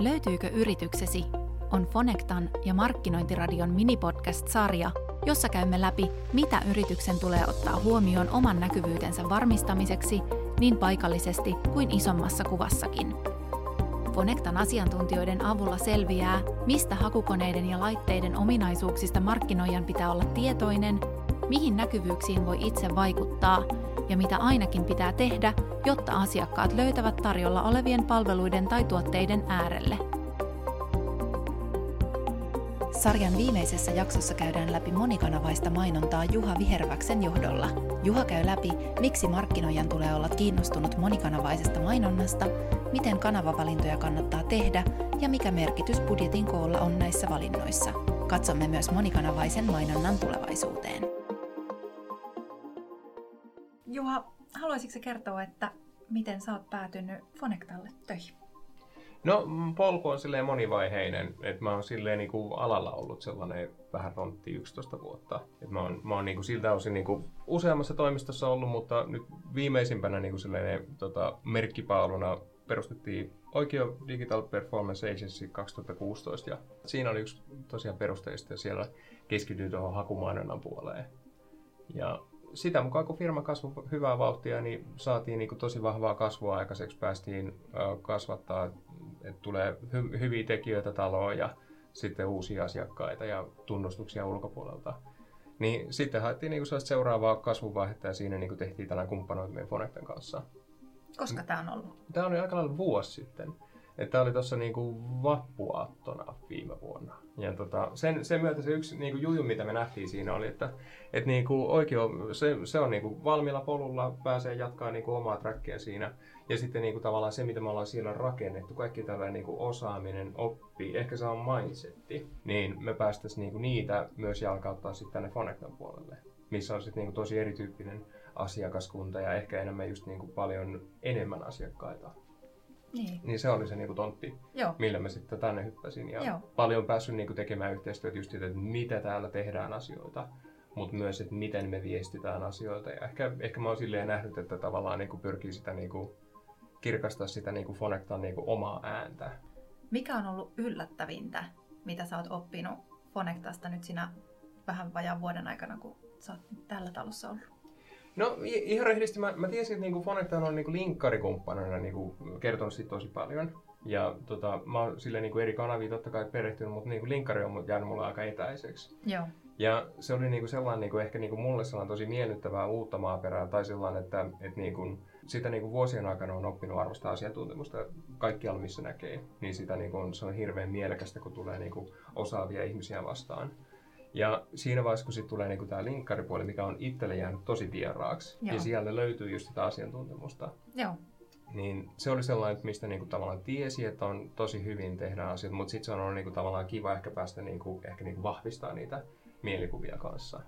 Löytyykö yrityksesi? On Fonectan ja Markkinointiradion minipodcast-sarja, jossa käymme läpi, mitä yrityksen tulee ottaa huomioon oman näkyvyytensä varmistamiseksi niin paikallisesti kuin isommassa kuvassakin. Fonectan asiantuntijoiden avulla selviää, mistä hakukoneiden ja laitteiden ominaisuuksista markkinoijan pitää olla tietoinen, mihin näkyvyyksiin voi itse vaikuttaa ja mitä ainakin pitää tehdä, jotta asiakkaat löytävät tarjolla olevien palveluiden tai tuotteiden äärelle. Sarjan viimeisessä jaksossa käydään läpi monikanavaista mainontaa Juha Viherväksen johdolla. Juha käy läpi, miksi markkinoijan tulee olla kiinnostunut monikanavaisesta mainonnasta, miten kanavavalintoja kannattaa tehdä ja mikä merkitys budjetin koolla on näissä valinnoissa. Katsomme myös monikanavaisen mainonnan tulevaisuuteen. Haluaisitko kertoa, että miten sä oot päätynyt Fonectalle töihin? No polku on silleen monivaiheinen, että mä oon silleen niin kuin alalla ollut sellainen vähän rontti 11 vuotta. Et mä oon, mä oon niin kuin siltä osin niin kuin useammassa toimistossa ollut, mutta nyt viimeisimpänä niin kuin silleen, tota, merkkipaaluna perustettiin Oikeo Digital Performance Agency 2016 ja siinä oli yksi tosiaan perusteista ja siellä keskityin tuohon hakumainonnan puoleen. Ja sitä mukaan kun firma kasvoi hyvää vauhtia, niin saatiin niin kuin tosi vahvaa kasvua aikaiseksi. Päästiin kasvattaa, että tulee hy- hyviä tekijöitä taloon ja sitten uusia asiakkaita ja tunnustuksia ulkopuolelta. Niin sitten haettiin niin kuin seuraavaa kasvuvaihetta ja siinä niin kuin tehtiin tällainen kumppanointi meidän Fonecten kanssa. Koska tämä on ollut? Tämä on aika lailla vuosi sitten. Tämä oli tuossa niinku vappuaattona viime vuonna. Ja tota, sen, sen myötä se yksi niinku juju, mitä me nähtiin siinä oli, että et niinku oikeo, se, se on niinku valmiilla polulla, pääsee jatkaa niinku omaa trackia siinä. Ja sitten niinku tavallaan se, mitä me ollaan siellä rakennettu, kaikki tällainen niinku osaaminen, oppii, ehkä se on mindsetti, niin me päästäisiin niinku niitä myös jalkauttaa sitten tänne Fonectan puolelle, missä on sitten niinku tosi erityyppinen asiakaskunta ja ehkä enemmän just niinku paljon enemmän asiakkaita. Niin. niin se oli se niinku tontti, Joo. millä mä sitten tänne hyppäsin. Ja Joo. paljon päässyt niinku tekemään yhteistyötä just siitä, että mitä täällä tehdään asioita, mutta myös, että miten me viestitään asioita. Ja ehkä, ehkä mä oon silleen nähnyt, että tavallaan niinku pyrkii sitä niinku, kirkastaa sitä niinku Fonectan niinku omaa ääntä. Mikä on ollut yllättävintä, mitä sä oot oppinut Fonectasta nyt siinä vähän vajaan vuoden aikana, kun sä oot tällä talossa ollut? No ihan rehellisesti mä, mä tiesin, että niinku Fonectan on niinku linkkarikumppanina niinku kertonut siitä tosi paljon. Ja tota, mä oon sille niinku eri kanavia totta kai perehtynyt, mutta niinku linkkari on jäänyt mulle aika etäiseksi. Joo. Ja se oli niinku sellainen niinku ehkä niinku mulle sellainen tosi miellyttävää uutta maaperää tai sellainen, että et niinku, sitä niinku vuosien aikana on oppinut arvostaa asiantuntemusta kaikkialla missä näkee. Niin sitä niinku on, se on hirveän mielekästä, kun tulee niinku osaavia ihmisiä vastaan. Ja siinä vaiheessa, kun sitten tulee niinku tämä linkkaripuoli, mikä on itselle jäänyt tosi vieraaksi, Joo. ja sieltä löytyy just sitä asiantuntemusta. Joo. Niin se oli sellainen, mistä niinku tavallaan tiesi, että on tosi hyvin tehdä asiat, mutta sitten se on ollut niinku tavallaan kiva ehkä päästä niinku, ehkä niinku vahvistaa niitä mielikuvia kanssa.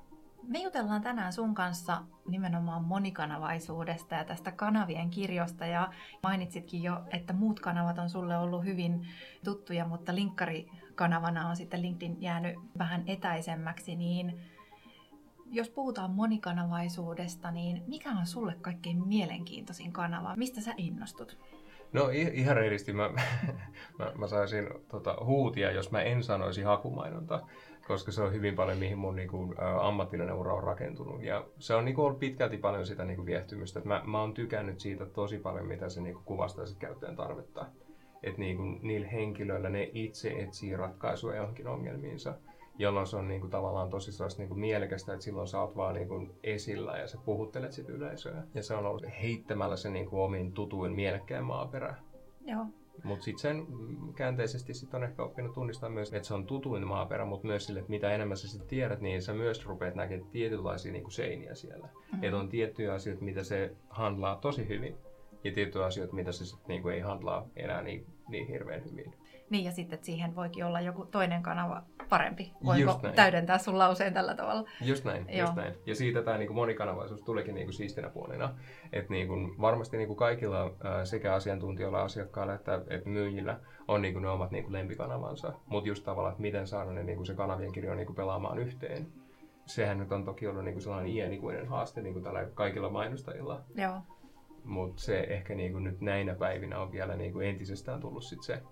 Me jutellaan tänään sun kanssa nimenomaan monikanavaisuudesta ja tästä kanavien kirjosta. Ja mainitsitkin jo, että muut kanavat on sulle ollut hyvin tuttuja, mutta linkkarikanavana on sitten LinkedIn jäänyt vähän etäisemmäksi. Niin jos puhutaan monikanavaisuudesta, niin mikä on sulle kaikkein mielenkiintoisin kanava? Mistä sä innostut? No ihan reilusti mä, mä, mä saisin tota, huutia, jos mä en sanoisi hakumainonta koska se on hyvin paljon mihin mun niin kuin, ammatillinen ura on rakentunut. Ja se on niin kuin, ollut pitkälti paljon sitä niin kuin, viehtymystä. Mä, mä oon tykännyt siitä tosi paljon, mitä se niin kuin, kuvastaa sit käyttäjän tarvetta. Että niin kuin, niillä henkilöillä ne itse etsii ratkaisuja johonkin ongelmiinsa jolloin se on niin kuin, tavallaan tosi sellaista niin kuin, mielekästä, että silloin sä oot vaan niin kuin, esillä ja sä puhuttelet sit yleisöä. Ja se on ollut heittämällä se niin kuin, omin tutuin mielekkään maaperä. Joo. Mutta sitten sen käänteisesti sit on ehkä oppinut tunnistaa myös, että se on tutuin maaperä, mutta myös sille, että mitä enemmän sä sitten tiedät, niin sä myös rupeat näkemään tietynlaisia niin kuin seiniä siellä. Mm-hmm. Että on tiettyjä asioita, mitä se handlaa tosi hyvin, ja tiettyjä asioita, mitä se sitten niin kuin ei handlaa enää niin, niin hirveän hyvin. Niin ja sitten, että siihen voikin olla joku toinen kanava parempi. Voiko täydentää sun lauseen tällä tavalla? Just näin, Joo. just näin. Ja siitä tämä niinku monikanavaisuus tulikin niinku siistinä puolena. Että niinku, varmasti niinku kaikilla ää, sekä asiantuntijoilla, asiakkailla että, että myyjillä on niinku ne omat niinku lempikanavansa. Mutta just tavallaan, että miten saada ne niinku se kanavien kirjo niinku pelaamaan yhteen. Sehän nyt on toki ollut niinku sellainen iänikuinen haaste niinku tällä kaikilla mainostajilla. Joo. Mutta se ehkä niinku nyt näinä päivinä on vielä niinku entisestään tullut sit se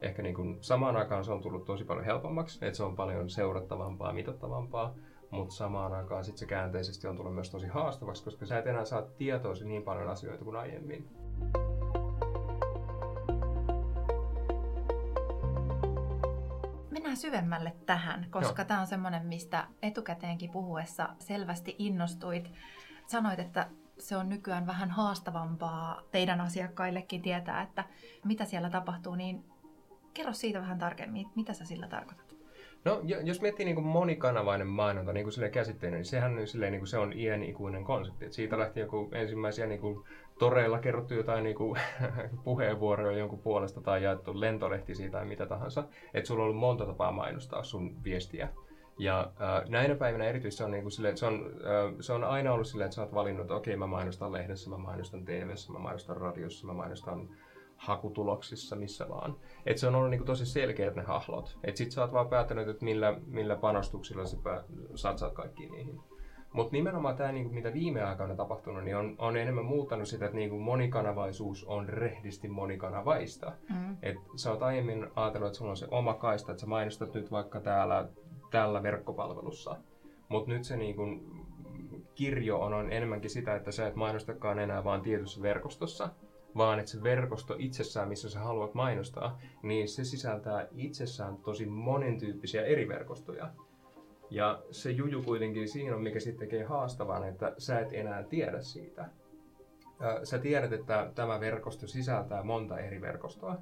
ehkä niin kuin samaan aikaan se on tullut tosi paljon helpommaksi, että se on paljon seurattavampaa, mitattavampaa, mutta samaan aikaan sitten se käänteisesti on tullut myös tosi haastavaksi, koska sä et enää saa tietoisi niin paljon asioita kuin aiemmin. Mennään syvemmälle tähän, koska tämä on semmoinen, mistä etukäteenkin puhuessa selvästi innostuit. Sanoit, että se on nykyään vähän haastavampaa teidän asiakkaillekin tietää, että mitä siellä tapahtuu, niin kerro siitä vähän tarkemmin, mitä sä sillä tarkoitat? No, jos miettii niin kuin monikanavainen mainonta niin kuin käsitteenä, niin sehän silleen, niin kuin se on iän ikuinen konsepti. Et siitä lähti joku ensimmäisiä niin kuin, toreilla kerrottu jotain niin kuin, puheenvuoroja jonkun puolesta tai jaettu lentolehti siitä tai mitä tahansa. Että sulla on ollut monta tapaa mainostaa sun viestiä. Ja äh, näinä päivinä erityisesti se on, niin kuin silleen, se, on, äh, se on aina ollut silleen, että sä oot valinnut, että okei, okay, mä mainostan lehdessä, mä mainostan TVssä, mä mainostan radiossa, mä mainostan hakutuloksissa, missä vaan. Et se on ollut niinku tosi selkeät ne hahlot. Et sit sä oot vaan päättänyt, että millä, millä panostuksilla sä pää, satsaat kaikkiin niihin. Mutta nimenomaan tämä, niinku, mitä viime aikoina tapahtunut, niin on, on enemmän muuttanut sitä, että niinku monikanavaisuus on rehdisti monikanavaista. Mm. Et sä oot aiemmin ajatellut, että sulla on se oma kaista, että sä mainostat nyt vaikka täällä, tällä verkkopalvelussa. Mutta nyt se niinku, kirjo on, on enemmänkin sitä, että sä et mainostakaan enää vaan tietyssä verkostossa, vaan että se verkosto itsessään, missä sä haluat mainostaa, niin se sisältää itsessään tosi monentyyppisiä eri verkostoja. Ja se juju kuitenkin siinä on, mikä sitten tekee haastavan, että sä et enää tiedä siitä. Sä tiedät, että tämä verkosto sisältää monta eri verkostoa,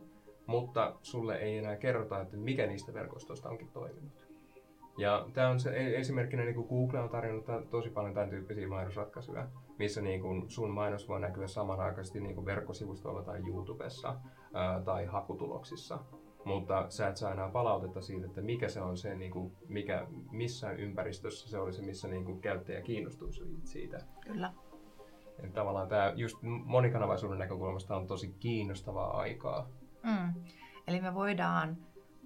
mutta sulle ei enää kerrota, että mikä niistä verkostoista onkin toiminut. Ja tämä on se e- esimerkkinä, niin kuin Google on tarjonnut tosi paljon tämän tyyppisiä mainosratkaisuja, missä niin kuin sun mainos voi näkyä samanaikaisesti niin kuin verkkosivustolla tai YouTubessa ää, tai hakutuloksissa. Mutta sä et saa enää palautetta siitä, että mikä se on se, niin kuin, mikä, missä ympäristössä se oli se, missä niin kuin käyttäjä kiinnostuisi siitä. Kyllä. Eli tavallaan tämä just monikanavaisuuden näkökulmasta on tosi kiinnostavaa aikaa. Mm. Eli me voidaan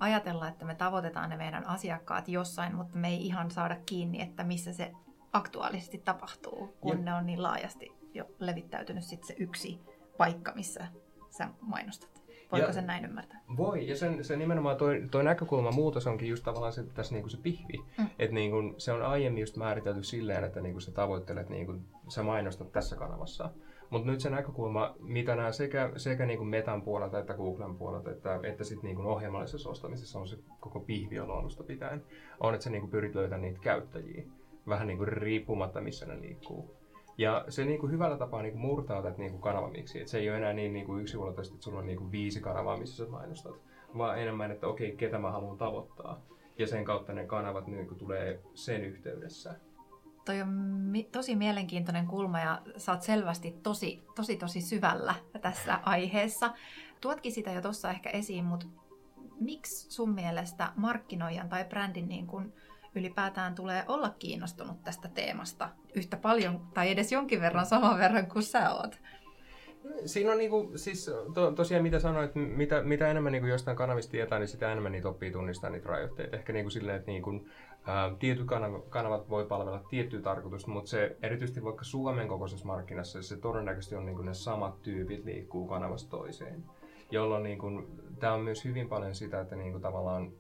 ajatella, että me tavoitetaan ne meidän asiakkaat jossain, mutta me ei ihan saada kiinni, että missä se aktuaalisesti tapahtuu, kun ja. ne on niin laajasti jo levittäytynyt sit se yksi paikka, missä sä mainostat. Voiko ja, sen näin ymmärtää? Voi, ja sen, se nimenomaan toi, toi näkökulma muutos onkin just tavallaan se, tässä niinku se pihvi. Mm. Että niinku, se on aiemmin just määritelty silleen, että niinku sä tavoittelet, niinku, sä mainostat tässä kanavassa. Mutta nyt se näkökulma, mitä nämä sekä, sekä niin kuin Metan puolelta että Googlen puolelta, että, että sitten niin kuin ohjelmallisessa ostamisessa on se koko pihvi on alusta pitäen, on, että sä niin kuin pyrit löytämään niitä käyttäjiä, vähän niin kuin riippumatta missä ne liikkuu. Ja se niin kuin hyvällä tapaa niin kuin murtaa tätä niin kuin kanavamiksi. että se ei ole enää niin, niin kuin yksinhuoltaisesti, että sulla on niin kuin viisi kanavaa, missä sä mainostat, vaan enemmän, että okei, ketä mä haluan tavoittaa. Ja sen kautta ne kanavat niin kuin tulee sen yhteydessä. Toi on mi- tosi mielenkiintoinen kulma ja sä oot selvästi tosi, tosi, tosi syvällä tässä aiheessa. Tuotkin sitä jo tuossa ehkä esiin, mutta miksi sun mielestä markkinoijan tai brändin niin kun ylipäätään tulee olla kiinnostunut tästä teemasta yhtä paljon tai edes jonkin verran saman verran kuin sä oot? Siinä on niinku, siis to, tosiaan mitä sanoit, mitä, mitä enemmän niinku jostain kanavista tietää, niin sitä enemmän niitä oppii tunnistaa niitä rajoitteita. Ehkä niinku silleen, että niinku, ää, tietyt kanavat, voi palvella tiettyä tarkoitusta, mutta se erityisesti vaikka Suomen kokoisessa markkinassa, se todennäköisesti on niinku ne samat tyypit liikkuu kanavasta toiseen jolloin niin kuin, tämä on myös hyvin paljon sitä, että niin kuin tavallaan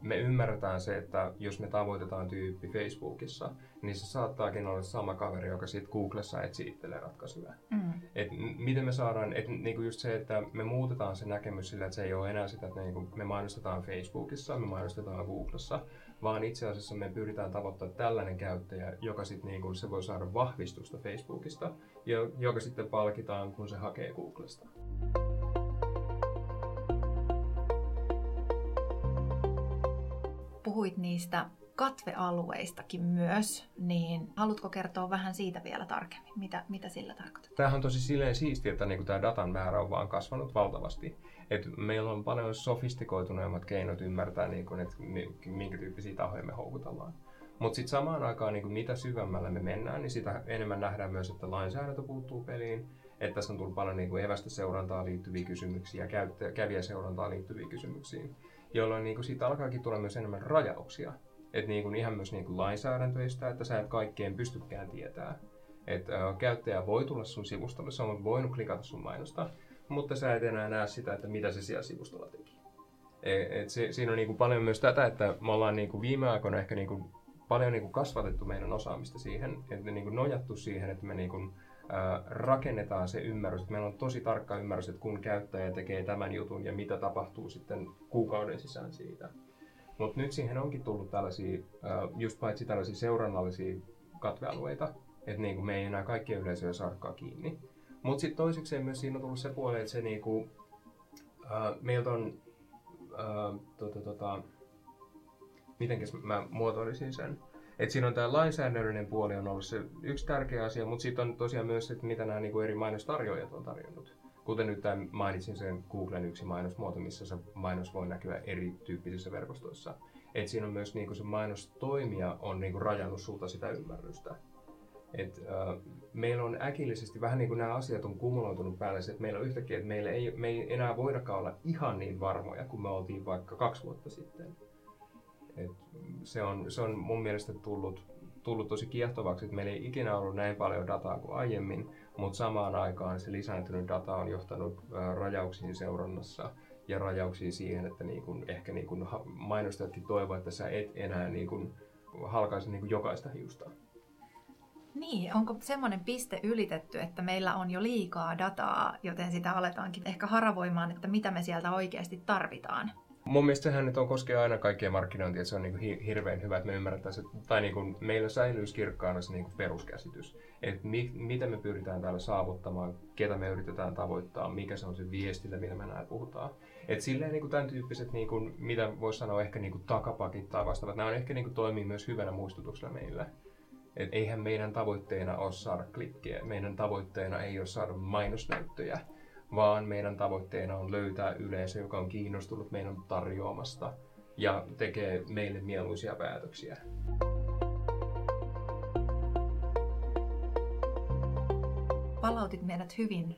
me ymmärretään se, että jos me tavoitetaan tyyppi Facebookissa, niin se saattaakin olla sama kaveri, joka sitten Googlessa etsii itselleen ratkaisuja. Mm. Et miten me saadaan, että niin kuin just se, että me muutetaan se näkemys sillä, että se ei ole enää sitä, että niin kuin me mainostetaan Facebookissa, me mainostetaan Googlessa, vaan itse asiassa me pyritään tavoittamaan tällainen käyttäjä, joka sitten niin kuin se voi saada vahvistusta Facebookista, joka sitten palkitaan, kun se hakee Googlesta. puhuit niistä katvealueistakin myös, niin haluatko kertoa vähän siitä vielä tarkemmin? Mitä, mitä sillä tarkoittaa? Tämähän on tosi silleen siistiä, että niinku tämä datan määrä on vaan kasvanut valtavasti. Et meillä on paljon sofistikoituneemmat keinot ymmärtää, niinku, että minkä tyyppisiä tahoja me houkutellaan. Mutta sitten samaan aikaan, niin mitä syvemmälle me mennään, niin sitä enemmän nähdään myös, että lainsäädäntö puuttuu peliin. Että tässä on tullut paljon niin kuin evästä seurantaa liittyviä kysymyksiä, kävijäseurantaa liittyviä kysymyksiä jolloin niin kuin siitä alkaakin tulla myös enemmän rajauksia. Että niin kuin ihan myös niin kuin lainsäädäntöistä, että sä et kaikkeen pystykään tietää. Että äh, käyttäjä voi tulla sun sivustolle, se on voinut klikata sun mainosta, mutta sä et enää näe sitä, että mitä se siellä sivustolla teki. Et se, siinä on niin kuin paljon myös tätä, että me ollaan niin kuin viime aikoina ehkä niin kuin paljon niin kuin kasvatettu meidän osaamista siihen, että niin kuin nojattu siihen, että me niin kuin, ää, rakennetaan se ymmärrys, että meillä on tosi tarkka ymmärrys, että kun käyttäjä tekee tämän jutun ja mitä tapahtuu sitten kuukauden sisään siitä. Mutta nyt siihen onkin tullut tällaisia, just paitsi tällaisia seurannallisia katvealueita, että niin kuin me ei enää kaikkia yleisöjä saarkkaa kiinni. Mutta sitten toisekseen myös siinä on tullut se puoli, että se niin kuin, ää, meiltä on, ää, tota, tota, mitenkäs mä muotoilisin sen, et siinä on tämä lainsäädännöllinen puoli on ollut se yksi tärkeä asia, mutta sitten on tosiaan myös se, että mitä nämä niinku eri mainostarjoajat on tarjonnut. Kuten nyt tämän mainitsin sen Googlen yksi mainosmuoto, missä se mainos voi näkyä erityyppisissä verkostoissa. Et siinä on myös niinku se mainostoimija on niinku rajannut sulta sitä ymmärrystä. Et, äh, meillä on äkillisesti vähän niin kuin nämä asiat on kumuloitunut päälle, että meillä on yhtäkkiä, että meillä ei, me ei enää voidakaan olla ihan niin varmoja kuin me oltiin vaikka kaksi vuotta sitten. Et se, on, se on mun mielestä tullut, tullut tosi kiehtovaksi, että meillä ei ikinä ollut näin paljon dataa kuin aiemmin, mutta samaan aikaan se lisääntynyt data on johtanut rajauksiin seurannassa ja rajauksiin siihen, että niin kun, ehkä niin kun mainostajatkin toivovat, että sä et enää niin kun halkaisi niin kun jokaista hiusta. Niin, onko semmoinen piste ylitetty, että meillä on jo liikaa dataa, joten sitä aletaankin ehkä haravoimaan, että mitä me sieltä oikeasti tarvitaan? Mun mielestä sehän nyt on koskee aina kaikkia markkinointia, että se on niin kuin hirveän hyvä, että me ymmärretään se, tai niin kuin meillä säilyisi kirkkaana se niin kuin peruskäsitys, että mi, mitä me pyritään täällä saavuttamaan, ketä me yritetään tavoittaa, mikä se on se viestillä, mitä me näin puhutaan. Et silleen niin kuin tämän tyyppiset, niin kuin, mitä voisi sanoa ehkä niin kuin takapakit tai vastaavat, nämä on ehkä niin kuin toimii myös hyvänä muistutuksella meillä. Et eihän meidän tavoitteena ole saada klikkejä, meidän tavoitteena ei ole saada mainosnäyttöjä, vaan meidän tavoitteena on löytää yleisö, joka on kiinnostunut meidän tarjoamasta ja tekee meille mieluisia päätöksiä. Palautit meidät hyvin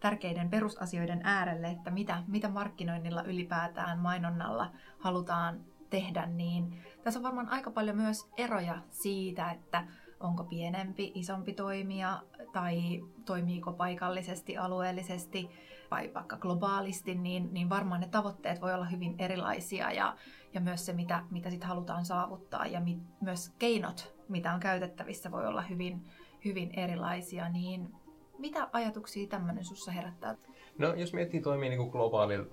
tärkeiden perusasioiden äärelle, että mitä, mitä markkinoinnilla ylipäätään mainonnalla halutaan tehdä, niin tässä on varmaan aika paljon myös eroja siitä, että onko pienempi, isompi toimija tai toimiiko paikallisesti, alueellisesti vai vaikka globaalisti, niin, niin varmaan ne tavoitteet voi olla hyvin erilaisia ja, ja myös se, mitä, mitä sit halutaan saavuttaa ja mi, myös keinot, mitä on käytettävissä, voi olla hyvin, hyvin erilaisia. Niin mitä ajatuksia tämmöinen sinussa herättää? No jos miettii toimii niin globaalilla,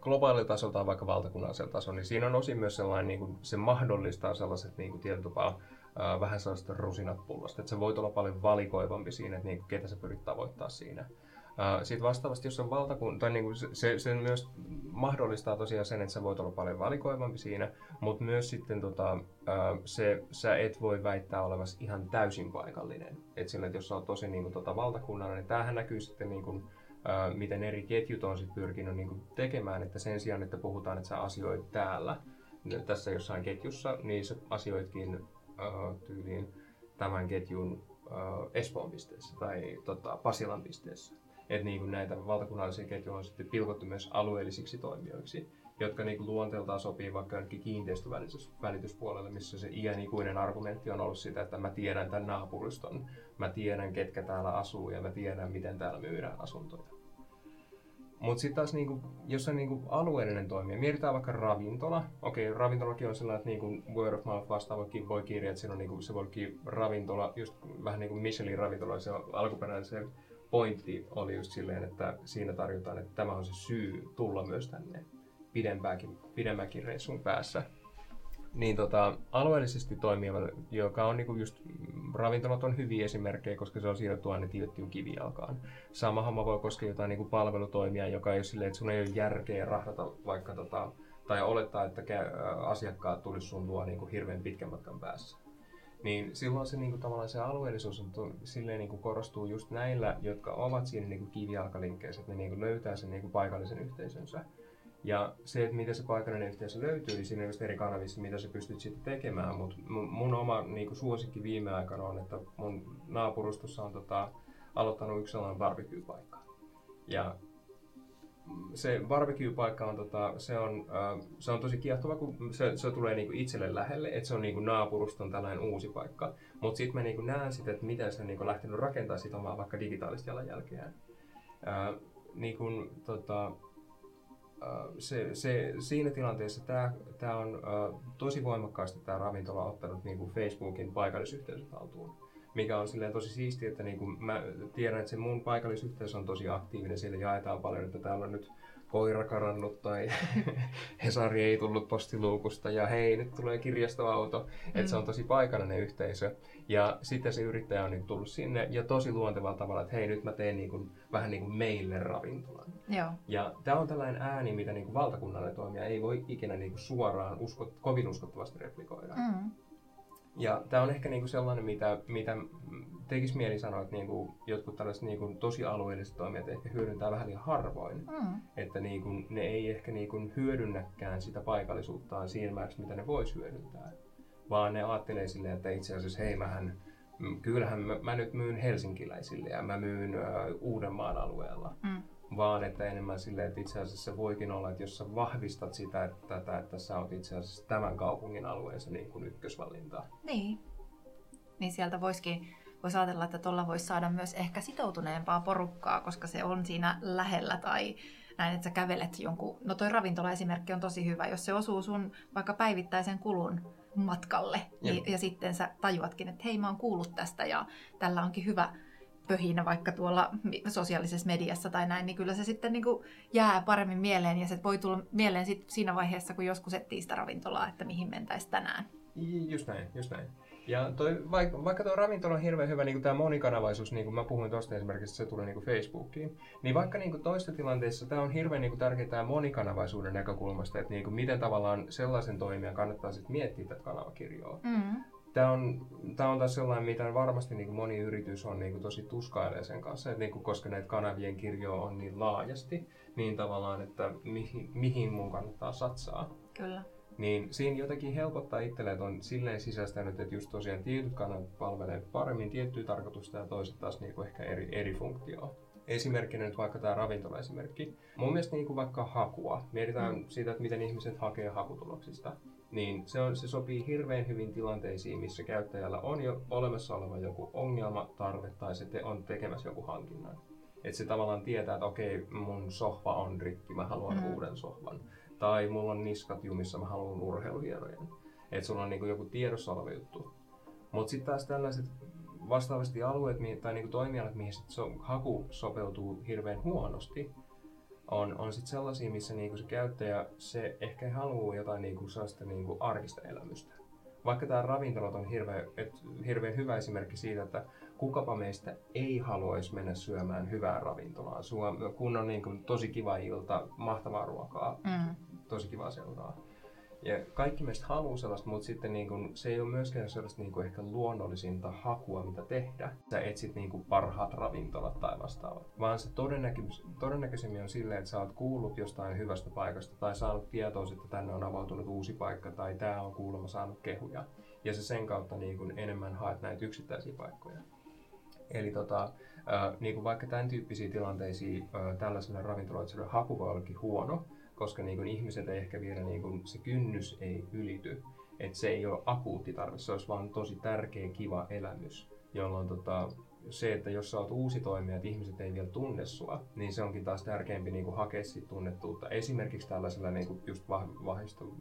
globaalilla tasolla tai vaikka valtakunnallisella tasolla, niin siinä on osin myös sellainen, niin kuin, se mahdollistaa sellaiset niin kuin tietyllä tapaa äh, vähän sellaista rusinat pullosta. Että se voi olla paljon valikoivampi siinä, että niin, ketä sä pyrit tavoittaa siinä. Sitten vastaavasti, jos on valtakunta, tai niin se, se myös mahdollistaa tosiaan sen, että sä voit olla paljon valikoivampi siinä, mutta myös sitten tota, se, sä et voi väittää olevasi ihan täysin paikallinen. Et sillä, että jos sä oot tosi niin kuin, tota, valtakunnallinen, niin tämähän näkyy sitten niin kuin, miten eri ketjut on sit pyrkinyt niin kuin, tekemään, että sen sijaan, että puhutaan, että sä asioit täällä, tässä jossain ketjussa, niin sä asioitkin uh, tyyliin tämän ketjun uh, Espoon pisteessä tai tota, Pasilan pisteessä. Että niin näitä valtakunnallisia ketjuja on sitten pilkottu myös alueellisiksi toimijoiksi, jotka niin luonteeltaan sopii vaikka jonnekin kiinteistövälityspuolelle, missä se iän ikuinen argumentti on ollut sitä, että mä tiedän tämän naapuriston, mä tiedän ketkä täällä asuu ja mä tiedän miten täällä myydään asuntoja. Mutta sitten taas niinku, jos on niinku alueellinen toimija, mietitään vaikka ravintola. Okei, okay, ravintolakin on sellainen, että niinku word of mouth vastaavakin voi kirjaa, että siinä on niinku, se voi ravintola, just vähän niin kuin Michelin ravintola, se alkuperäinen se pointti oli just silleen, että siinä tarjotaan, että tämä on se syy tulla myös tänne pidempäänkin, pidemmänkin reissun päässä. Niin tota, alueellisesti toimiva, joka on niinku just, ravintolat on hyviä esimerkkejä, koska se on siirretty aina tiettyyn kivijalkaan. Sama homma voi koskea jotain niinku palvelutoimia, joka ei ole silleen, että sun ei ole järkeä rahdata vaikka tota, tai olettaa, että asiakkaat tulisi sun luo niinku hirveän pitkän matkan päässä niin silloin se niinku, tavallaan se alueellisuus on, silleen niinku, korostuu just näillä, jotka ovat siinä niinku, kivijalkalinkkeissä, että ne niinku, löytää sen niinku, paikallisen yhteisönsä. Ja se, että miten se paikallinen yhteisö löytyy, niin siinä on eri kanavissa, mitä sä pystyt sitten tekemään. Mutta mun oma niinku, suosikki viime aikoina on, että mun naapurustossa on tota, aloittanut yksi sellainen barbecue-paikka. Ja se barbecue-paikka on, tota, se on, äh, se on tosi kiehtova, kun se, se tulee niinku itselle lähelle, että se on niinku naapuruston tällainen uusi paikka. Mutta sitten mä niinku näen sitä, että miten se on niinku lähtenyt rakentamaan sitä omaa vaikka digitaalista jalanjälkeään. Äh, niin kun, tota, se, se, siinä tilanteessa tämä, tämä on tosi voimakkaasti tämä ravintola ottanut niin kuin Facebookin paikallisyhteisöt haltuun mikä on silleen tosi siistiä, että niin kuin mä tiedän, että se mun paikallisyhteisö on tosi aktiivinen, siellä jaetaan paljon, että täällä on nyt koira karannut tai Hesari ei tullut postiluukusta ja hei, nyt tulee kirjastoauto. Mm. Että se on tosi paikallinen yhteisö. Ja sitten se yrittäjä on niin tullut sinne ja tosi luontevalla tavalla, että hei, nyt mä teen niin kuin, vähän niin kuin meille ravintolan. Joo. Ja tämä on tällainen ääni, mitä niin kuin valtakunnallinen toimija ei voi ikinä niin kuin suoraan uskot, kovin uskottavasti replikoida. Mm. Ja tämä on ehkä niinku sellainen, mitä, mitä tekisi mieli sanoa, että niinku jotkut tällaiset niinku tosi alueelliset toimijat ehkä hyödyntää vähän liian harvoin. Mm. Että niinku, ne ei ehkä niinku hyödynnäkään sitä paikallisuuttaan siinä määrässä, mitä ne vois hyödyntää. Vaan ne ajattelee silleen, että itse asiassa hei mähän, kyllähän mä, mä nyt myyn helsinkiläisille ja mä myyn uh, Uudenmaan alueella. Mm vaan että enemmän silleen, että itse asiassa voikin olla, että jos sä vahvistat sitä, että, tätä, että sä oot itse asiassa tämän kaupungin alueensa niin kuin ykkösvalinta. Niin. Niin sieltä voisikin voisi ajatella, että tuolla voisi saada myös ehkä sitoutuneempaa porukkaa, koska se on siinä lähellä tai näin, että sä kävelet jonkun, no toi ravintola-esimerkki on tosi hyvä, jos se osuu sun vaikka päivittäisen kulun matkalle ja, niin, ja sitten sä tajuatkin, että hei mä oon kuullut tästä ja tällä onkin hyvä pöhinä vaikka tuolla sosiaalisessa mediassa tai näin, niin kyllä se sitten niin kuin jää paremmin mieleen ja se voi tulla mieleen sit siinä vaiheessa, kun joskus etsii sitä ravintolaa, että mihin mentäisiin tänään. Just näin, just näin. Ja toi, vaikka, vaikka tuo ravintola on hirveän hyvä, niin tämä monikanavaisuus, niin kuin mä puhuin tuosta esimerkiksi, se tulee niin kuin Facebookiin, niin vaikka niin kuin toista tilanteessa tämä on hirveän niin tärkeää tämä monikanavaisuuden näkökulmasta, että niin kuin miten tavallaan sellaisen toimijan kannattaa sitten miettiä tätä kanavakirjoa. Mm. Tämä on, tämä on taas sellainen, mitä varmasti niin kuin moni yritys on niin kuin tosi tuskailee sen kanssa, että niin kuin, koska näitä kanavien kirjoa on niin laajasti, niin tavallaan, että mihin, mihin mun kannattaa satsaa. Kyllä. Niin siinä jotenkin helpottaa itselleen, että on silleen sisäistänyt, että just tosiaan tietyt kanavat palvelee paremmin tiettyä tarkoitusta ja toiset taas niin kuin ehkä eri, eri funktioa. Esimerkkinä nyt vaikka tämä ravintola-esimerkki. Mun mielestä niin kuin vaikka hakua. Mietitään mm. siitä, että miten ihmiset hakee hakutuloksista niin se, on, se sopii hirveän hyvin tilanteisiin, missä käyttäjällä on jo olemassa oleva joku ongelma, tarve tai se te, on tekemässä joku hankinnan. Että se tavallaan tietää, että okei, mun sohva on rikki, mä haluan mm. uuden sohvan. Tai mulla on niskat jumissa, mä haluan urheiluhierojen. Että sulla on niinku joku tiedossa oleva juttu. Mutta sitten taas tällaiset vastaavasti alueet tai niinku toimialat, mihin sit so, haku sopeutuu hirveän huonosti, on, on sit sellaisia, missä niinku se käyttäjä se ehkä haluaa jotain niinku sellaista niinku arkista elämystä. Vaikka tämä ravintolat on hirveän, et, hirveän hyvä esimerkki siitä, että kukapa meistä ei haluaisi mennä syömään hyvää ravintolaa, kun on niinku tosi kiva ilta, mahtavaa ruokaa, mm. Tosi kiva seuraa ja kaikki meistä haluaa sellaista, mutta sitten niin kun, se ei ole myöskään sellaista niin kun ehkä luonnollisinta hakua, mitä tehdä. Sä etsit niin kun parhaat ravintolat tai vastaavat. Vaan se todennäkö- todennäköisemmin on silleen, että sä oot kuullut jostain hyvästä paikasta tai saanut tietoa, että tänne on avautunut uusi paikka tai tämä on kuulemma saanut kehuja. Ja se sen kautta niin kun enemmän haet näitä yksittäisiä paikkoja. Eli tota, äh, niin kuin vaikka tämän tyyppisiä tilanteisiin äh, tällaiselle ravintoloitselle haku voi huono, koska niin kuin ihmiset ei ehkä vielä, niin kuin, se kynnys ei ylity. Että se ei ole akuutti tarve, se olisi vaan tosi tärkeä, kiva elämys, jolloin tota, se, että jos sä oot uusi toimija, että ihmiset ei vielä tunne sua, niin se onkin taas tärkeämpi niin kuin hakea sit tunnettuutta. Esimerkiksi tällaisella niin kuin just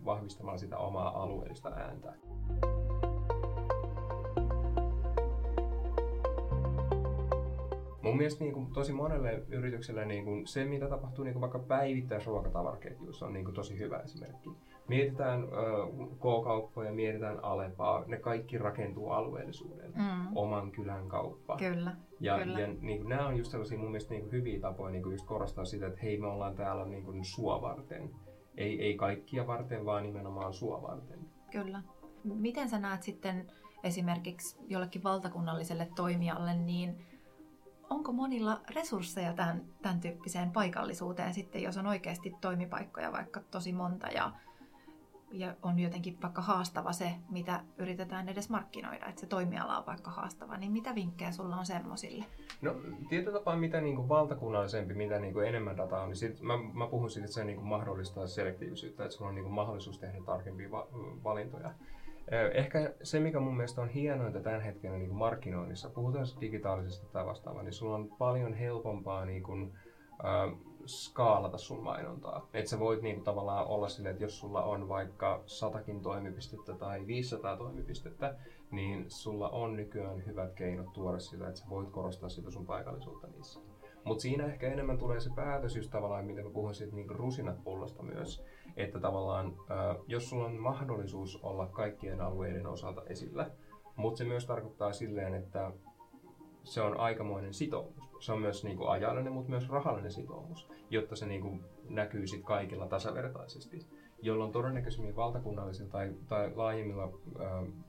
vahvistamalla sitä omaa alueellista ääntä. Mun mielestä niin kuin, tosi monelle yritykselle niin kuin, se, mitä tapahtuu niin kuin vaikka päivittäisruokatavaraketjuissa, on niin kuin, tosi hyvä esimerkki. Mietitään äh, K-kauppoja, mietitään Alepaa, ne kaikki rakentuu alueellisuudelle. Mm. Oman kylän kauppa. Kyllä. Ja, kyllä. ja niin kuin, nämä on just sellaisia mun mielestä niin kuin, hyviä tapoja niin kuin, just korostaa sitä, että hei me ollaan täällä niin kuin, sua varten. Ei, ei kaikkia varten, vaan nimenomaan sua varten. Kyllä. Miten sä näet sitten esimerkiksi jollekin valtakunnalliselle toimijalle, niin onko monilla resursseja tämän, tämän tyyppiseen paikallisuuteen sitten, jos on oikeasti toimipaikkoja vaikka tosi monta ja, ja on jotenkin vaikka haastava se, mitä yritetään edes markkinoida, että se toimiala on vaikka haastava, niin mitä vinkkejä sulla on semmoisille? No tietyllä tapaa mitä niin kuin valtakunnallisempi, mitä niin kuin enemmän dataa on, niin sit, mä, mä puhun siitä, että se niin kuin mahdollistaa selektiivisyyttä, että sulla on niin kuin mahdollisuus tehdä tarkempia va- valintoja. Ehkä se, mikä mun mielestä on hienointa tämän hetken niin markkinoinnissa, puhutaan digitaalisesta tai vastaavaa, niin sulla on paljon helpompaa niin kuin, äh, skaalata sun mainontaa. Että sä voit niinku tavallaan olla silleen, että jos sulla on vaikka satakin toimipistettä tai 500 toimipistettä, niin sulla on nykyään hyvät keinot tuoda sitä, että sä voit korostaa sitä sun paikallisuutta niissä. Mutta siinä ehkä enemmän tulee se päätös just tavallaan, miten mä puhun siitä niinku rusinat pullosta myös, että tavallaan jos sulla on mahdollisuus olla kaikkien alueiden osalta esillä, mutta se myös tarkoittaa silleen, että se on aikamoinen sitoumus. Se on myös niin kuin ajallinen, mutta myös rahallinen sitoumus, jotta se niin kuin näkyy sit kaikilla tasavertaisesti. Jolloin todennäköisemmin valtakunnallisilla tai, tai laajemmilla ö,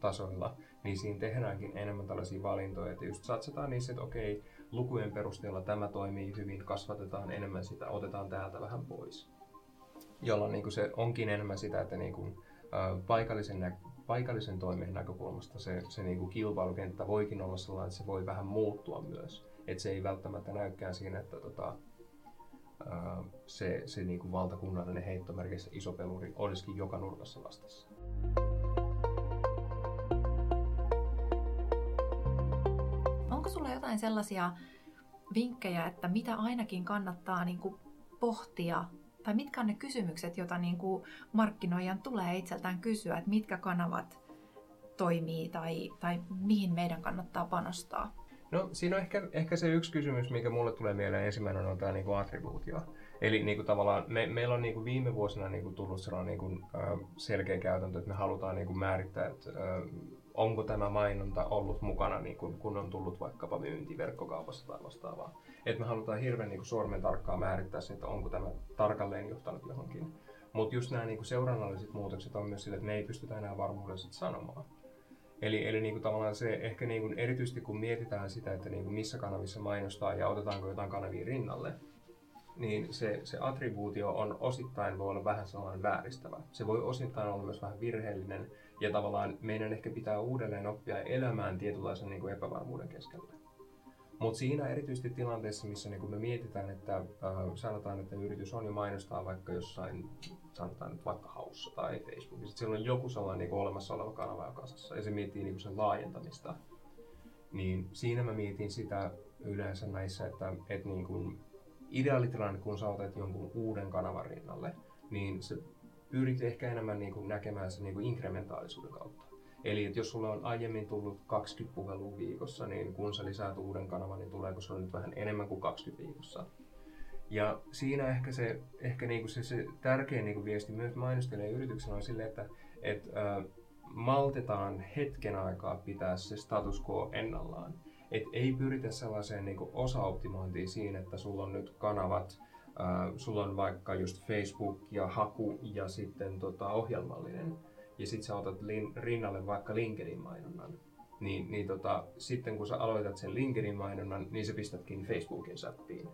tasoilla, niin siinä tehdäänkin enemmän tällaisia valintoja, että just satsataan niissä, että okei, lukujen perusteella tämä toimii hyvin, kasvatetaan enemmän sitä, otetaan täältä vähän pois. Jolloin niin kuin se onkin enemmän sitä, että niin kuin, ö, paikallisen nä- paikallisen toimen näkökulmasta se, se niin kuin kilpailukenttä voikin olla sellainen, että se voi vähän muuttua myös. Että se ei välttämättä näykään siinä, että tota, ää, se, se niin kuin valtakunnallinen heittomerkissä iso peluri olisikin joka nurkassa vastassa. Onko sulla jotain sellaisia vinkkejä, että mitä ainakin kannattaa niin kuin pohtia tai mitkä on ne kysymykset, joita niin kuin markkinoijan tulee itseltään kysyä, että mitkä kanavat toimii tai, tai mihin meidän kannattaa panostaa? No siinä on ehkä, ehkä se yksi kysymys, mikä mulle tulee mieleen ensimmäinen on tämä niinku attribuutio. Eli niinku tavallaan me, meillä on niinku viime vuosina niinku tullut sellainen niinku, äh, selkeä käytäntö, että me halutaan niinku määrittää, että äh, onko tämä mainonta ollut mukana, niin kun, kun on tullut vaikkapa myynti verkkokaupassa tai vastaavaa. Et me halutaan hirveän niin kuin sormen tarkkaan määrittää se, että onko tämä tarkalleen johtanut johonkin. Mutta just nämä niin seurannalliset muutokset on myös sille, että me ei pystytä enää varmuudessa sanomaan. Eli, eli niin kuin tavallaan se ehkä niin kuin erityisesti kun mietitään sitä, että niin kuin missä kanavissa mainostaa ja otetaanko jotain kanavia rinnalle, niin se, se attribuutio on osittain voi olla vähän sellainen vääristävä. Se voi osittain olla myös vähän virheellinen ja tavallaan meidän ehkä pitää uudelleen oppia elämään tietynlaisen niin kuin epävarmuuden keskellä. Mutta siinä erityisesti tilanteessa, missä niin me mietitään, että äh, sanotaan, että yritys on jo mainostaa vaikka jossain, sanotaan nyt vaikka haussa tai Facebookissa, siellä on joku sellainen niin olemassa oleva kanava jo kasassa ja se miettii niin sen laajentamista, niin siinä mä mietin sitä yleensä näissä, että, että niin kuin ideaalitilanne, kun sä otat jonkun uuden kanavan rinnalle, niin se pyrit ehkä enemmän niin näkemään sen niin inkrementaalisuuden kautta. Eli että jos sulla on aiemmin tullut 20 puhelua viikossa, niin kun sä lisäät uuden kanavan, niin tuleeko sulla nyt vähän enemmän kuin 20 viikossa. Ja siinä ehkä se, ehkä niinku se, se tärkein niinku viesti myös mainostajille ja on sille, että et, äh, maltetaan hetken aikaa pitää se status quo ennallaan. Et ei pyritä sellaiseen niinku osaoptimointiin siinä, että sulla on nyt kanavat, äh, sulla on vaikka just Facebook ja haku ja sitten tota, ohjelmallinen ja sitten sä otat lin, rinnalle vaikka LinkedIn-mainonnan, niin, niin tota, sitten kun sä aloitat sen LinkedIn-mainonnan, niin sä pistätkin Facebookin säppiin.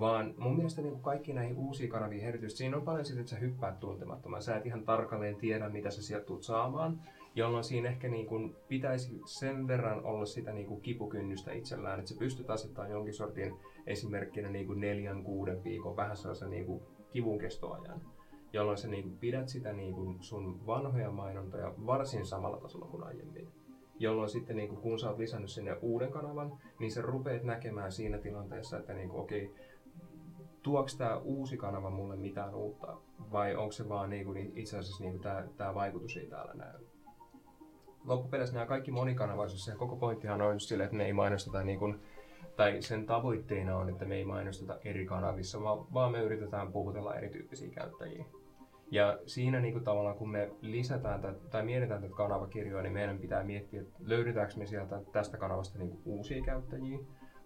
Vaan mun mielestä niin kaikki näihin uusiin kanaviin erityisesti, siinä on paljon sitä, että sä hyppäät tuntemattomaan. Sä et ihan tarkalleen tiedä, mitä sä sieltä tulet saamaan, jolloin siinä ehkä niin kuin pitäisi sen verran olla sitä niin kuin kipukynnystä itsellään, että sä pystyt asettamaan jonkin sortin esimerkkinä niin kuin neljän, kuuden viikon vähän sellaisen niin kuin kivun kestoajan jolloin sä niin pidät sitä niin kuin sun vanhoja mainontoja varsin samalla tasolla kuin aiemmin. Jolloin sitten niin kuin, kun sä oot lisännyt sinne uuden kanavan, niin sä rupeat näkemään siinä tilanteessa, että niin kuin, okei, tuoks tämä uusi kanava mulle mitään uutta, vai onko se vaan niin kuin, itse asiassa niin tämä vaikutus ei täällä näy. Loppupeleissä nämä kaikki monikanavaisuus, ja koko pointtihan on just sille, että me ei mainosteta niin kuin, tai sen tavoitteena on, että me ei mainosteta eri kanavissa, vaan me yritetään puhutella erityyppisiä käyttäjiä. Ja siinä niin kuin tavallaan kun me lisätään tai, tai mietitään tätä kanavakirjoa, niin meidän pitää miettiä, että löydetäänkö me sieltä tästä kanavasta niin kuin uusia käyttäjiä,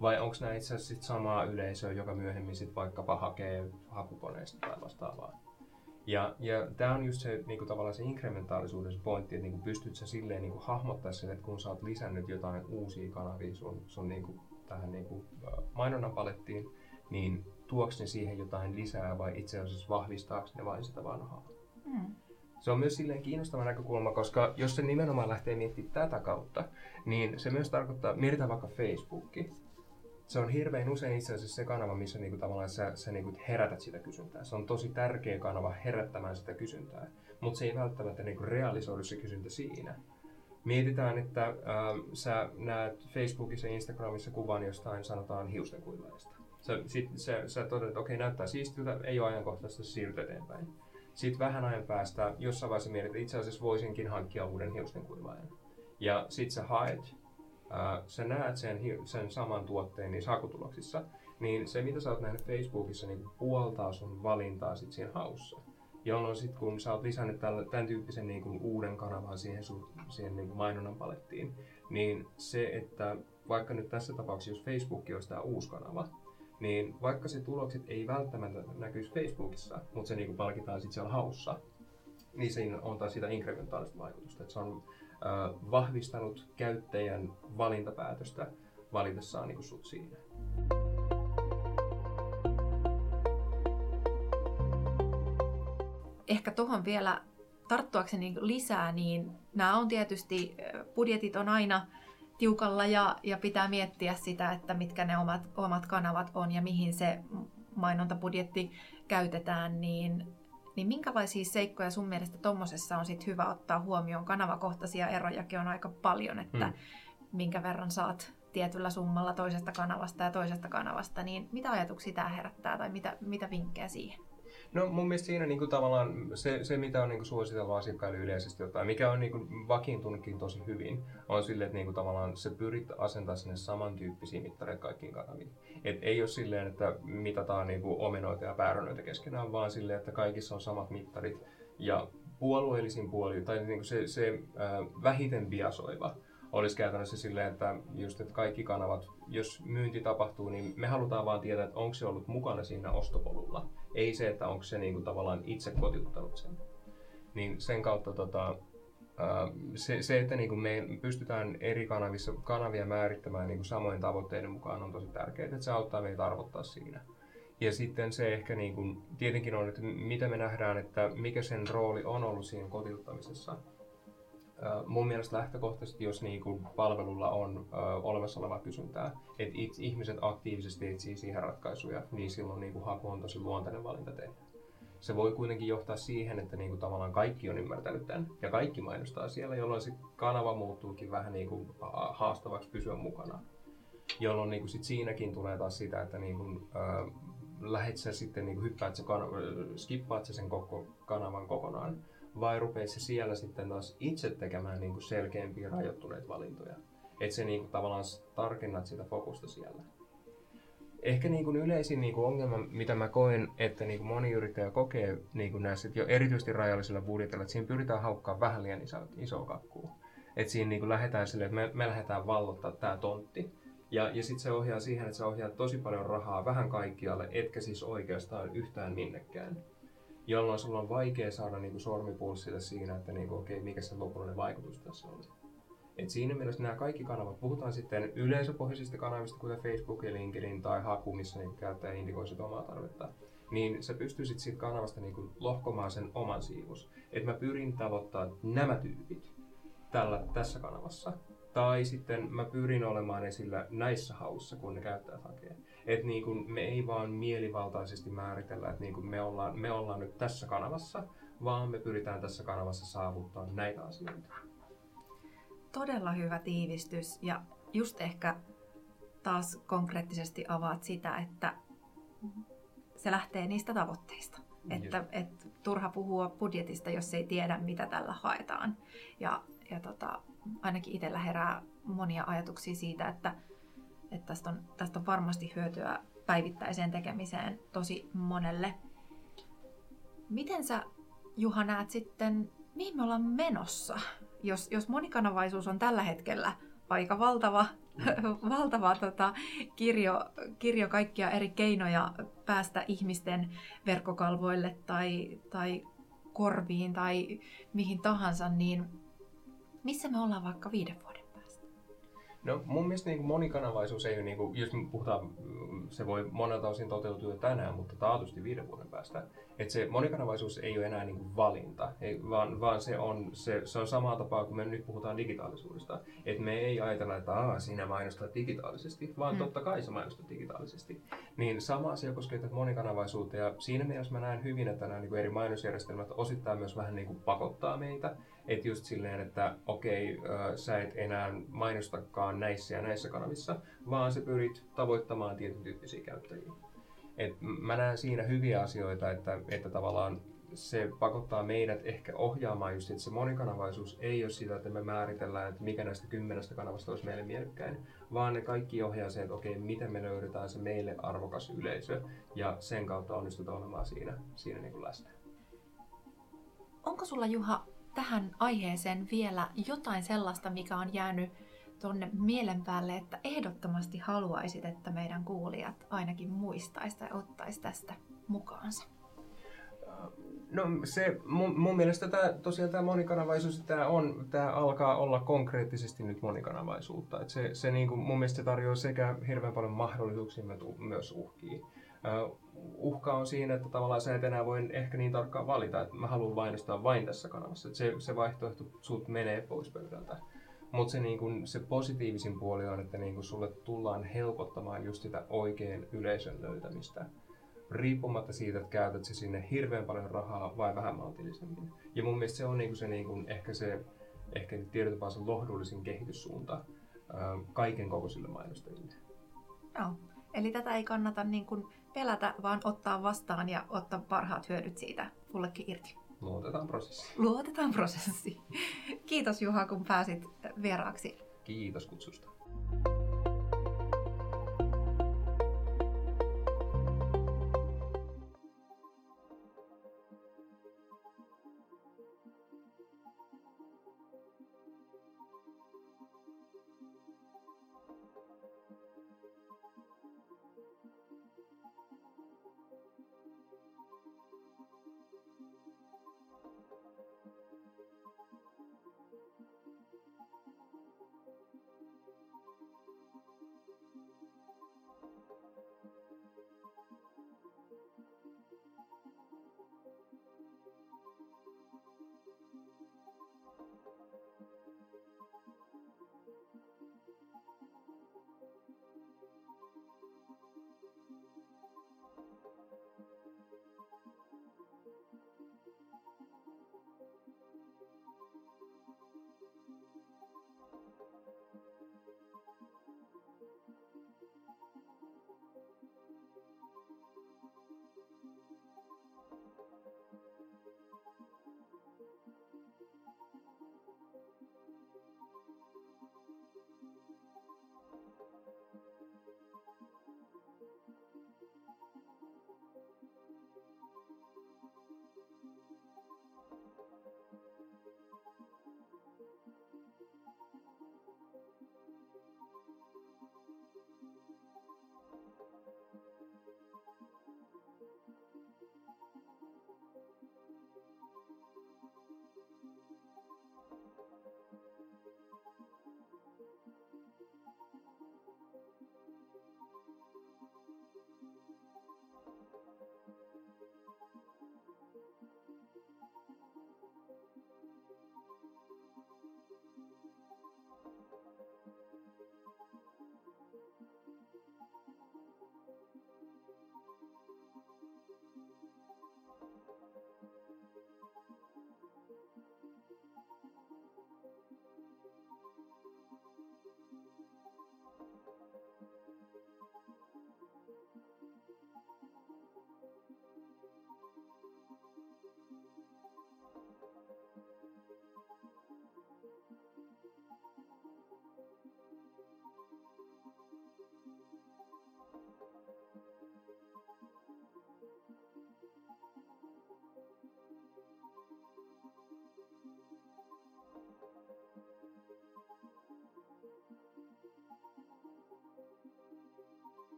vai onko nämä itse asiassa sit samaa yleisöä, joka myöhemmin sit vaikkapa hakee hakukoneesta tai vastaavaa. Ja, ja tämä on just se niin kuin tavallaan se inkrementaalisuuden pointti, että niin kuin pystyt sä silleen niin kuin hahmottaa sen, että kun sä oot lisännyt jotain uusia kanavia sun, sun niin kuin, tähän niin kuin, mainonnan palettiin, niin tuoks ne siihen jotain lisää vai itse asiassa vahvistaako ne vain sitä vanhaa. Mm. Se on myös silleen kiinnostava näkökulma, koska jos se nimenomaan lähtee miettimään tätä kautta, niin se myös tarkoittaa, mietitään vaikka Facebookki. Se on hirveän usein itse asiassa se kanava, missä niinku tavallaan sä, sä niinku herätät sitä kysyntää. Se on tosi tärkeä kanava herättämään sitä kysyntää, mutta se ei välttämättä niinku realisoidu se kysyntä siinä. Mietitään, että äh, sä näet Facebookissa ja Instagramissa kuvan jostain, sanotaan hiustenkuivaajasta Sä, sit, sä, sä toteat, että okei, näyttää siistiltä, ei ole ajankohtaista, siirryt eteenpäin. Sitten vähän ajan päästä jossain vaiheessa mietit, että itse asiassa voisinkin hankkia uuden hiusten kuivaajan. Ja sit sä haet, ää, sä näet sen, sen saman tuotteen niissä hakutuloksissa, niin se mitä sä oot nähnyt Facebookissa niin puoltaa sun valintaa sit siinä haussa. Jolloin sitten kun sä oot lisännyt tämän tyyppisen niin kuin uuden kanavan siihen, sun, siihen niin kuin mainonnan palettiin, niin se, että vaikka nyt tässä tapauksessa, jos Facebook olisi tämä uusi kanava, niin vaikka se tulokset ei välttämättä näkyisi Facebookissa, mutta se niin kuin palkitaan sitten siellä haussa, niin siinä on taas sitä inkrementaalista vaikutusta. Että se on äh, vahvistanut käyttäjän valintapäätöstä valitessaan niin kuin sut siinä. Ehkä tuohon vielä tarttuakseni lisää, niin nämä on tietysti, budjetit on aina tiukalla ja, ja pitää miettiä sitä, että mitkä ne omat, omat kanavat on ja mihin se mainontabudjetti käytetään, niin, niin minkälaisia seikkoja sun mielestä tuommoisessa on sit hyvä ottaa huomioon? Kanavakohtaisia erojakin on aika paljon, että hmm. minkä verran saat tietyllä summalla toisesta kanavasta ja toisesta kanavasta, niin mitä ajatuksia tämä herättää tai mitä, mitä vinkkejä siihen? No mun mielestä siinä niin kuin, tavallaan se, se, mitä on niin kuin, suositeltu asiakkaille yleisesti jotain, mikä on niin kuin, vakiintunutkin tosi hyvin, on sille, että niin kuin, tavallaan se pyrit asentaa sinne samantyyppisiä mittareita kaikkiin kanaviin. Et ei ole silleen, että mitataan niin kuin, omenoita ja päärönöitä keskenään, vaan silleen, että kaikissa on samat mittarit ja puolueellisin puoli, tai niin kuin se, se äh, vähiten biasoiva olisi käytännössä silleen, että just, että kaikki kanavat, jos myynti tapahtuu, niin me halutaan vaan tietää, että onko se ollut mukana siinä ostopolulla. Ei se, että onko se niin kuin, tavallaan itse kotiuttanut sen. Niin sen kautta tota, se, se, että niin kuin me pystytään eri kanavissa, kanavia määrittämään niin kuin samoin tavoitteiden mukaan on tosi tärkeää, että se auttaa meitä arvottaa siinä. Ja sitten se ehkä niin kuin, tietenkin on, että mitä me nähdään, että mikä sen rooli on ollut siinä kotiuttamisessa mun mielestä lähtökohtaisesti, jos niinku palvelulla on ö, olemassa olevaa kysyntää, että ihmiset aktiivisesti etsii siihen ratkaisuja, niin silloin niinku haku on tosi luontainen valinta tehdä. Se voi kuitenkin johtaa siihen, että niinku tavallaan kaikki on ymmärtänyt tämän ja kaikki mainostaa siellä, jolloin se kanava muuttuukin vähän niinku haastavaksi pysyä mukana. Jolloin niinku sit siinäkin tulee taas sitä, että niinku, ö, lähet sä sitten niinku hyppäät se kanava, skippaat sä sen koko kanavan kokonaan vai rupeat se siellä sitten taas itse tekemään niin kuin selkeämpiä rajoittuneita valintoja. Että se niin kuin tavallaan tarkennat sitä fokusta siellä. Ehkä niin kuin yleisin niin kuin ongelma, mitä mä koen, että niin kuin moni yrittäjä kokee niin kuin näissä jo erityisesti rajallisilla budjetilla, että siinä pyritään haukkaa vähän liian iso, iso kakkua. Että siinä niin kuin lähdetään silleen, että me, me lähdetään vallottaa tämä tontti. Ja, ja sitten se ohjaa siihen, että se ohjaa tosi paljon rahaa vähän kaikkialle, etkä siis oikeastaan yhtään minnekään jolloin sulla on vaikea saada niin sormipulssille siinä, että niin kuin, okay, mikä se lopullinen vaikutus tässä oli. Et siinä mielessä nämä kaikki kanavat, puhutaan sitten yleisöpohjaisista kanavista, kuten Facebook ja LinkedIn tai Haku, missä niin käyttäjä indikoi sitä omaa tarvetta, niin sä pystyisit siitä kanavasta niin kuin lohkomaan sen oman siivus. Että mä pyrin tavoittamaan nämä tyypit tällä, tässä kanavassa. Tai sitten mä pyrin olemaan esillä näissä haussa, kun ne käyttäjät hakee. Että niin kuin me ei vaan mielivaltaisesti määritellä, että niin kuin me, ollaan, me ollaan nyt tässä kanavassa, vaan me pyritään tässä kanavassa saavuttaa näitä asioita. Todella hyvä tiivistys ja just ehkä taas konkreettisesti avaat sitä, että se lähtee niistä tavoitteista. Että, että turha puhua budjetista, jos ei tiedä, mitä tällä haetaan. Ja, ja tota, ainakin itsellä herää monia ajatuksia siitä, että että tästä on, tästä on varmasti hyötyä päivittäiseen tekemiseen tosi monelle. Miten sä, Juha, näet sitten, mihin me ollaan menossa? Jos, jos monikanavaisuus on tällä hetkellä aika valtava, valtava tota, kirjo, kirjo kaikkia eri keinoja päästä ihmisten verkkokalvoille tai, tai korviin tai mihin tahansa, niin missä me ollaan vaikka viiden No mun mielestä niin monikanavaisuus ei ole, niin kuin, jos puhutaan, se voi monelta osin toteutua tänään, mutta taatusti viiden vuoden päästä. Että se monikanavaisuus ei ole enää niin kuin valinta, ei, vaan, vaan se, on, se, se on samaa tapaa kuin me nyt puhutaan digitaalisuudesta. Että me ei ajatella, että Aa, sinä mainostat digitaalisesti, vaan mm. totta kai sä mainostat digitaalisesti. Niin sama asia koskee tätä monikanavaisuutta ja siinä mielessä mä näen hyvin, että nämä niin kuin eri mainosjärjestelmät osittain myös vähän niin kuin pakottaa meitä. Että just silleen, että okei, äh, sä et enää mainostakaan näissä ja näissä kanavissa, vaan sä pyrit tavoittamaan tietyn tyyppisiä käyttäjiä. Et mä näen siinä hyviä asioita, että, että tavallaan se pakottaa meidät ehkä ohjaamaan just, että se monikanavaisuus ei ole sitä, että me määritellään, että mikä näistä kymmenestä kanavasta olisi meille mielekkäin, vaan ne kaikki ohjaa se, että okei, miten me löydetään se meille arvokas yleisö ja sen kautta onnistutaan olemaan siinä, siinä niin kuin läsnä. Onko sulla Juha tähän aiheeseen vielä jotain sellaista, mikä on jäänyt tuonne mielen päälle, että ehdottomasti haluaisit, että meidän kuulijat ainakin muistaisi tai ottaisi tästä mukaansa? No se, mun, mun mielestä tämä, tosiaan tämä monikanavaisuus, tämä, on, tämä alkaa olla konkreettisesti nyt monikanavaisuutta. Et se, se niin kuin, mun mielestä tarjoaa sekä hirveän paljon mahdollisuuksia, myös uhkia. Uh, uhka on siinä, että tavallaan sä et enää voi ehkä niin tarkkaan valita, että mä haluan mainostaa vain tässä kanavassa. Et se, se vaihtoehto sut menee pois pöydältä. Mutta se, niin kun, se positiivisin puoli on, että niin kun sulle tullaan helpottamaan just sitä oikean yleisön löytämistä riippumatta siitä, että käytät se sinne hirveän paljon rahaa vai vähän maltillisemmin. Ja mun mielestä se on niinku se, niinku, ehkä se ehkä tietyllä se lohdullisin kehityssuunta ää, kaiken kokoisille mainostajille. Joo. Eli tätä ei kannata niin kuin pelätä, vaan ottaa vastaan ja ottaa parhaat hyödyt siitä kullekin irti. Luotetaan prosessi. Luotetaan prosessi. Kiitos Juha, kun pääsit vieraaksi. Kiitos kutsusta.